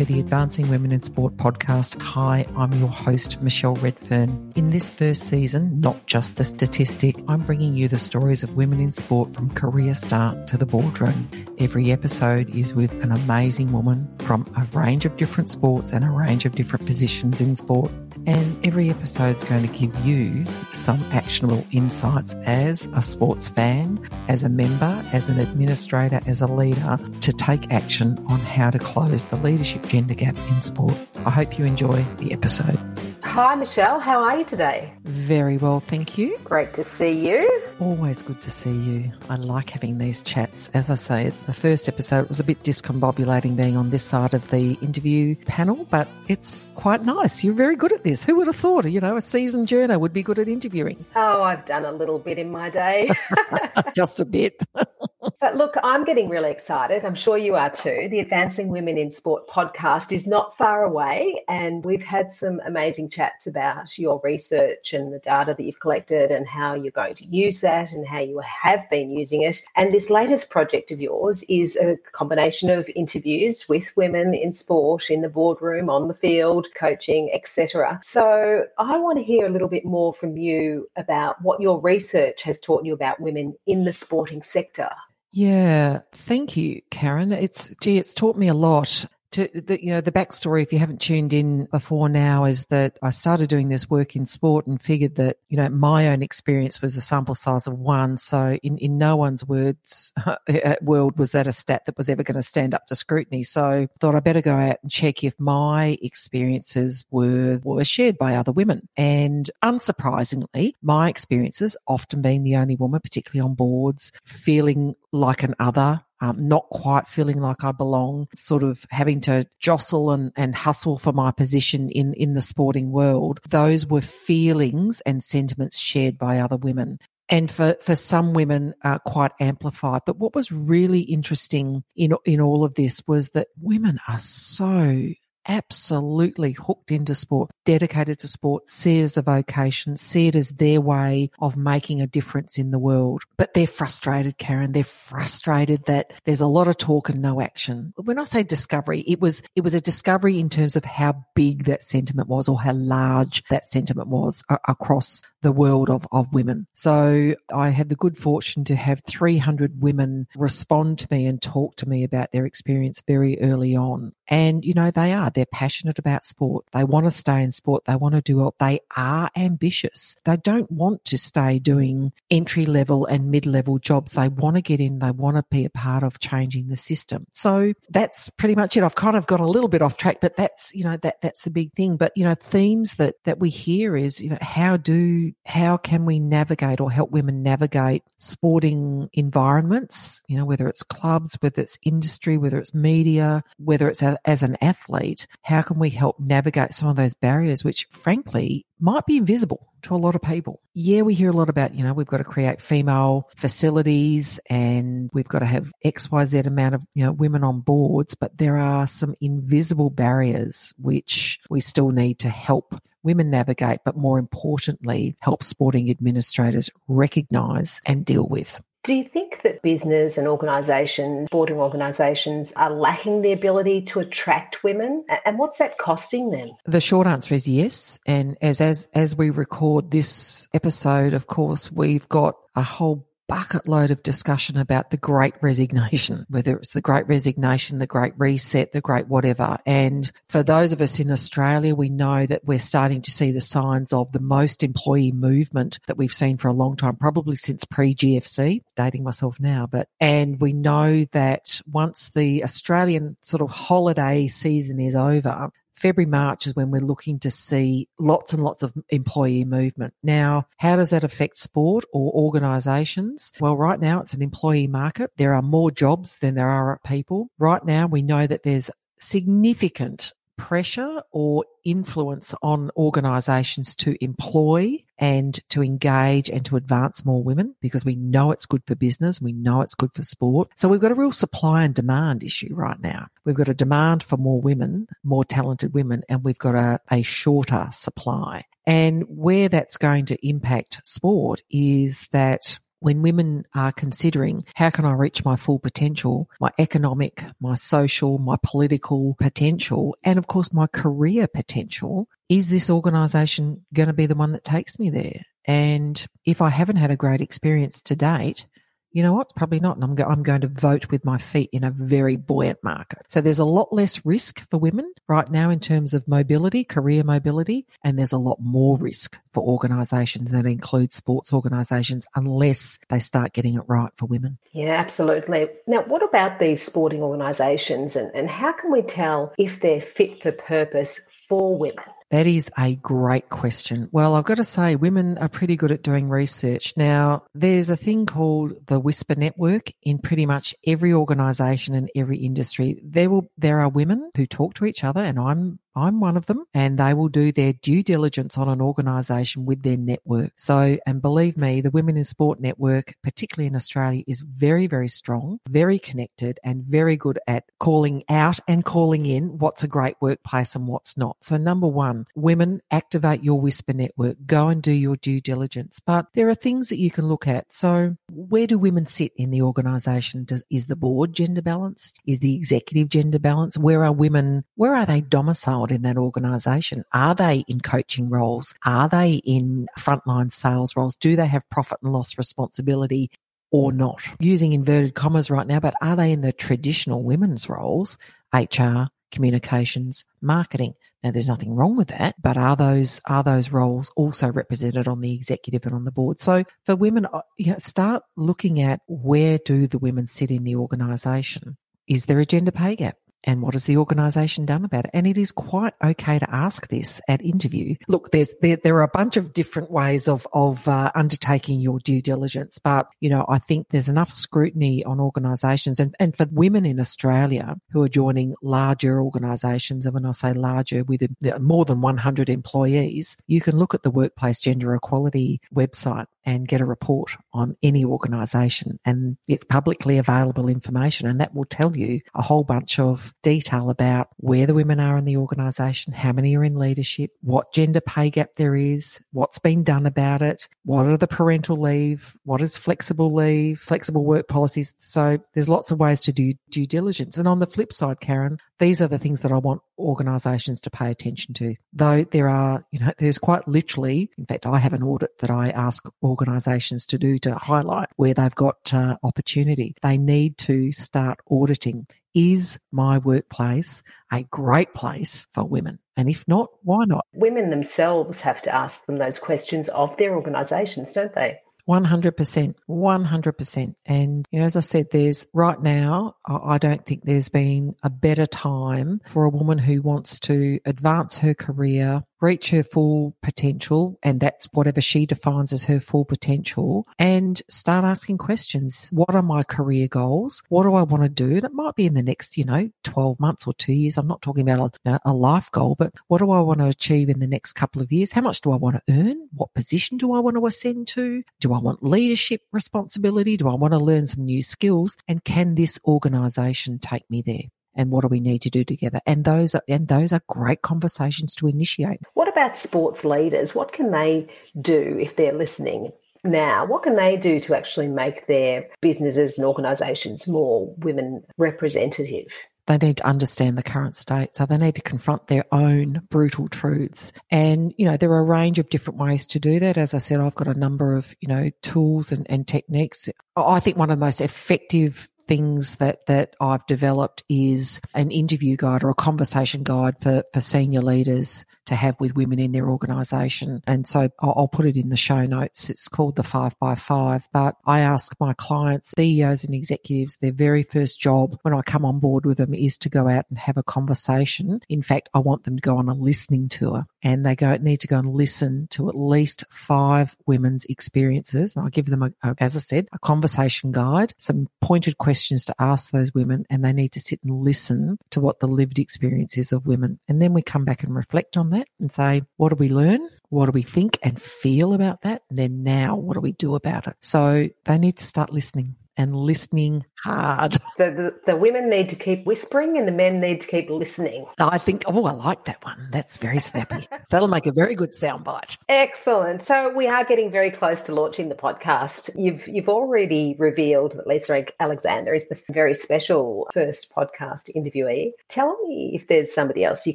to the Advancing Women in Sport podcast. Hi, I'm your host, Michelle Redfern. In this first season, not just a statistic, I'm bringing you the stories of women in sport from career start to the boardroom. Every episode is with an amazing woman from a range of different sports and a range of different positions in sport. And every episode is going to give you some actionable insights as a sports fan, as a member, as an administrator, as a leader to take action on how to close the leadership gender gap in sport. I hope you enjoy the episode. Hi, Michelle. How are you today? Very well, thank you. Great to see you. Always good to see you. I like having these chats. As I say, the first episode was a bit discombobulating being on this side of the interview panel, but it's quite nice. You're very good at this. Who would have thought, you know, a seasoned journo would be good at interviewing? Oh, I've done a little bit in my day. Just a bit. but look, I'm getting really excited. I'm sure you are too. The Advancing Women in Sport podcast is not far away, and we've had some amazing chats about your research and the data that you've collected and how you're going to use that and how you have been using it. And this latest project of yours is a combination of interviews with women in sport, in the boardroom, on the field, coaching, etc. So I want to hear a little bit more from you about what your research has taught you about women in the sporting sector. Yeah, thank you, Karen. It's gee, it's taught me a lot to the, you know the backstory if you haven't tuned in before now is that I started doing this work in sport and figured that you know my own experience was a sample size of one. So in, in no one's words world was that a stat that was ever going to stand up to scrutiny. So thought I better go out and check if my experiences were were shared by other women. And unsurprisingly my experiences often being the only woman particularly on boards feeling like an other um, not quite feeling like I belong, sort of having to jostle and, and hustle for my position in, in the sporting world. Those were feelings and sentiments shared by other women. And for, for some women, uh, quite amplified. But what was really interesting in, in all of this was that women are so absolutely hooked into sport, dedicated to sport, see it as a vocation, see it as their way of making a difference in the world. But they're frustrated, Karen. They're frustrated that there's a lot of talk and no action. When I say discovery, it was it was a discovery in terms of how big that sentiment was or how large that sentiment was across the world of, of women. So I had the good fortune to have 300 women respond to me and talk to me about their experience very early on. And, you know, they are, they're passionate about sport. They want to stay in sport. They want to do well. They are ambitious. They don't want to stay doing entry level and mid level jobs. They want to get in. They want to be a part of changing the system. So that's pretty much it. I've kind of got a little bit off track, but that's, you know, that, that's the big thing. But, you know, themes that, that we hear is, you know, how do how can we navigate or help women navigate sporting environments, you know, whether it's clubs, whether it's industry, whether it's media, whether it's a, as an athlete, how can we help navigate some of those barriers, which frankly might be invisible to a lot of people. Yeah, we hear a lot about, you know, we've got to create female facilities and we've got to have XYZ amount of, you know, women on boards, but there are some invisible barriers which we still need to help women navigate, but more importantly, help sporting administrators recognize and deal with. Do you think that business and organisations, sporting organisations, are lacking the ability to attract women? And what's that costing them? The short answer is yes. And as as as we record this episode, of course, we've got a whole bucket load of discussion about the great resignation, whether it's the great resignation, the great reset, the great whatever. And for those of us in Australia, we know that we're starting to see the signs of the most employee movement that we've seen for a long time, probably since pre GFC, dating myself now. But, and we know that once the Australian sort of holiday season is over, February, March is when we're looking to see lots and lots of employee movement. Now, how does that affect sport or organisations? Well, right now it's an employee market. There are more jobs than there are people. Right now, we know that there's significant pressure or influence on organisations to employ and to engage and to advance more women because we know it's good for business. We know it's good for sport. So we've got a real supply and demand issue right now. We've got a demand for more women, more talented women, and we've got a, a shorter supply. And where that's going to impact sport is that when women are considering how can I reach my full potential, my economic, my social, my political potential, and of course my career potential, is this organization going to be the one that takes me there? And if I haven't had a great experience to date, you know what? Probably not. And I'm, go- I'm going to vote with my feet in a very buoyant market. So there's a lot less risk for women right now in terms of mobility, career mobility, and there's a lot more risk for organisations that include sports organisations unless they start getting it right for women. Yeah, absolutely. Now, what about these sporting organisations and, and how can we tell if they're fit for purpose for women? That is a great question. Well, I've got to say, women are pretty good at doing research. Now, there's a thing called the Whisper Network in pretty much every organization and every industry. There will, there are women who talk to each other, and I'm I'm one of them, and they will do their due diligence on an organisation with their network. So, and believe me, the Women in Sport network, particularly in Australia, is very, very strong, very connected, and very good at calling out and calling in what's a great workplace and what's not. So, number one, women, activate your Whisper network, go and do your due diligence. But there are things that you can look at. So, where do women sit in the organisation? Is the board gender balanced? Is the executive gender balanced? Where are women? Where are they domiciled? In that organization? Are they in coaching roles? Are they in frontline sales roles? Do they have profit and loss responsibility or not? Using inverted commas right now, but are they in the traditional women's roles? HR, communications, marketing. Now there's nothing wrong with that, but are those are those roles also represented on the executive and on the board? So for women, uh, you know, start looking at where do the women sit in the organisation? Is there a gender pay gap? And what has the organisation done about it? And it is quite okay to ask this at interview. Look, there's there, there are a bunch of different ways of of uh, undertaking your due diligence, but you know I think there's enough scrutiny on organisations and and for women in Australia who are joining larger organisations, and when I say larger, with more than 100 employees, you can look at the Workplace Gender Equality website and get a report on any organisation, and it's publicly available information, and that will tell you a whole bunch of detail about where the women are in the organisation, how many are in leadership, what gender pay gap there is, what's been done about it, what are the parental leave, what is flexible leave, flexible work policies. So there's lots of ways to do due diligence. And on the flip side, Karen, these are the things that I want organisations to pay attention to. Though there are, you know, there's quite literally, in fact, I have an audit that I ask organisations to do to highlight where they've got uh, opportunity. They need to start auditing is my workplace a great place for women? And if not, why not? Women themselves have to ask them those questions of their organisations, don't they? 100%, 100%. And you know, as I said, there's right now, I don't think there's been a better time for a woman who wants to advance her career, reach her full potential, and that's whatever she defines as her full potential, and start asking questions. What are my career goals? What do I want to do? And it might be in the next, you know, 12 months or two years. I'm not talking about a, a life goal, but what do I want to achieve in the next couple of years? How much do I want to earn? What position do I want to ascend to? Do I want leadership responsibility? Do I want to learn some new skills? And can this organization take me there? And what do we need to do together and those are and those are great conversations to initiate what about sports leaders what can they do if they're listening now what can they do to actually make their businesses and organizations more women representative they need to understand the current state. So they need to confront their own brutal truths. And, you know, there are a range of different ways to do that. As I said, I've got a number of, you know, tools and, and techniques. I think one of the most effective things that that I've developed is an interview guide or a conversation guide for for senior leaders to have with women in their organisation. And so I'll, I'll put it in the show notes. It's called the five by five. But I ask my clients, CEOs and executives, their very first job when I come on board with them is to go out and have a conversation. In fact, I want them to go on a listening tour and they go need to go and listen to at least five women's experiences. And I give them, a, a, as I said, a conversation guide, some pointed questions to ask those women, and they need to sit and listen to what the lived experience is of women. And then we come back and reflect on that and say, what do we learn? What do we think and feel about that? And then now, what do we do about it? So they need to start listening and listening hard. The, the, the, women need to keep whispering and the men need to keep listening. I think, oh, I like that one. That's very snappy. That'll make a very good soundbite. Excellent. So we are getting very close to launching the podcast. You've you've already revealed that Lisa Alexander is the very special first podcast interviewee. Tell me if there's somebody else you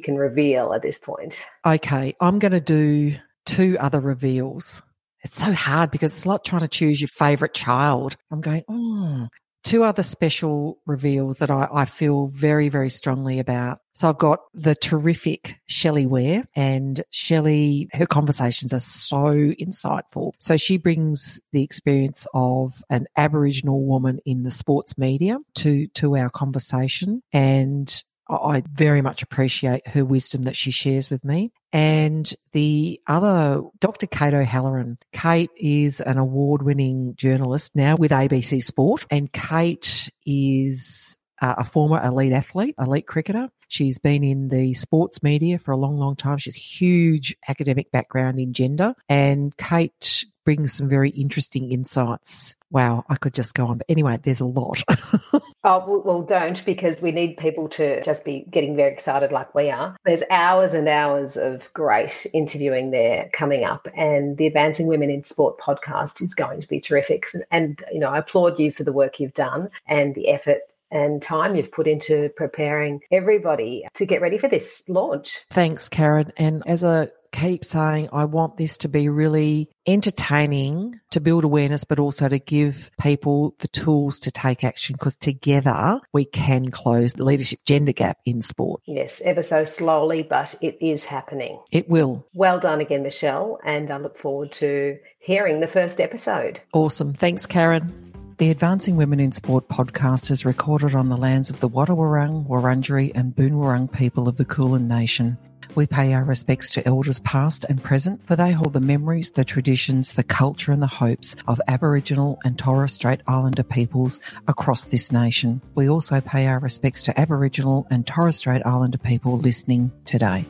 can reveal at this point. Okay, I'm going to do two other reveals. It's so hard because it's like trying to choose your favorite child. I'm going, oh, two other special reveals that I, I, feel very, very strongly about. So I've got the terrific Shelley Ware and Shelley, her conversations are so insightful. So she brings the experience of an Aboriginal woman in the sports media to, to our conversation. And I very much appreciate her wisdom that she shares with me. And the other, Dr. Kate O'Halloran. Kate is an award winning journalist now with ABC Sport. And Kate is uh, a former elite athlete, elite cricketer. She's been in the sports media for a long, long time. She's a huge academic background in gender. And Kate brings some very interesting insights. Wow, I could just go on. But anyway, there's a lot. oh, well, don't because we need people to just be getting very excited like we are. There's hours and hours of great interviewing there coming up. And the Advancing Women in Sport podcast is going to be terrific. And, you know, I applaud you for the work you've done and the effort and time you've put into preparing everybody to get ready for this launch. Thanks, Karen. And as a keep saying, I want this to be really entertaining to build awareness, but also to give people the tools to take action because together we can close the leadership gender gap in sport. Yes, ever so slowly, but it is happening. It will. Well done again, Michelle. And I look forward to hearing the first episode. Awesome. Thanks, Karen. The Advancing Women in Sport podcast is recorded on the lands of the Wadawurrung, Wurundjeri and Boonwurrung people of the Kulin Nation. We pay our respects to elders past and present, for they hold the memories, the traditions, the culture and the hopes of Aboriginal and Torres Strait Islander peoples across this nation. We also pay our respects to Aboriginal and Torres Strait Islander people listening today.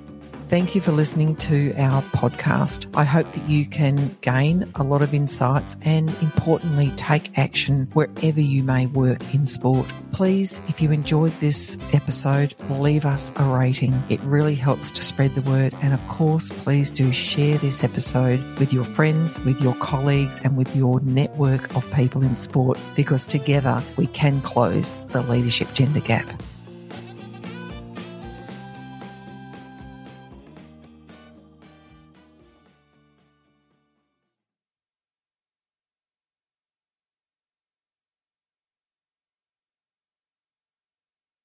Thank you for listening to our podcast. I hope that you can gain a lot of insights and importantly, take action wherever you may work in sport. Please, if you enjoyed this episode, leave us a rating. It really helps to spread the word. And of course, please do share this episode with your friends, with your colleagues, and with your network of people in sport because together we can close the leadership gender gap.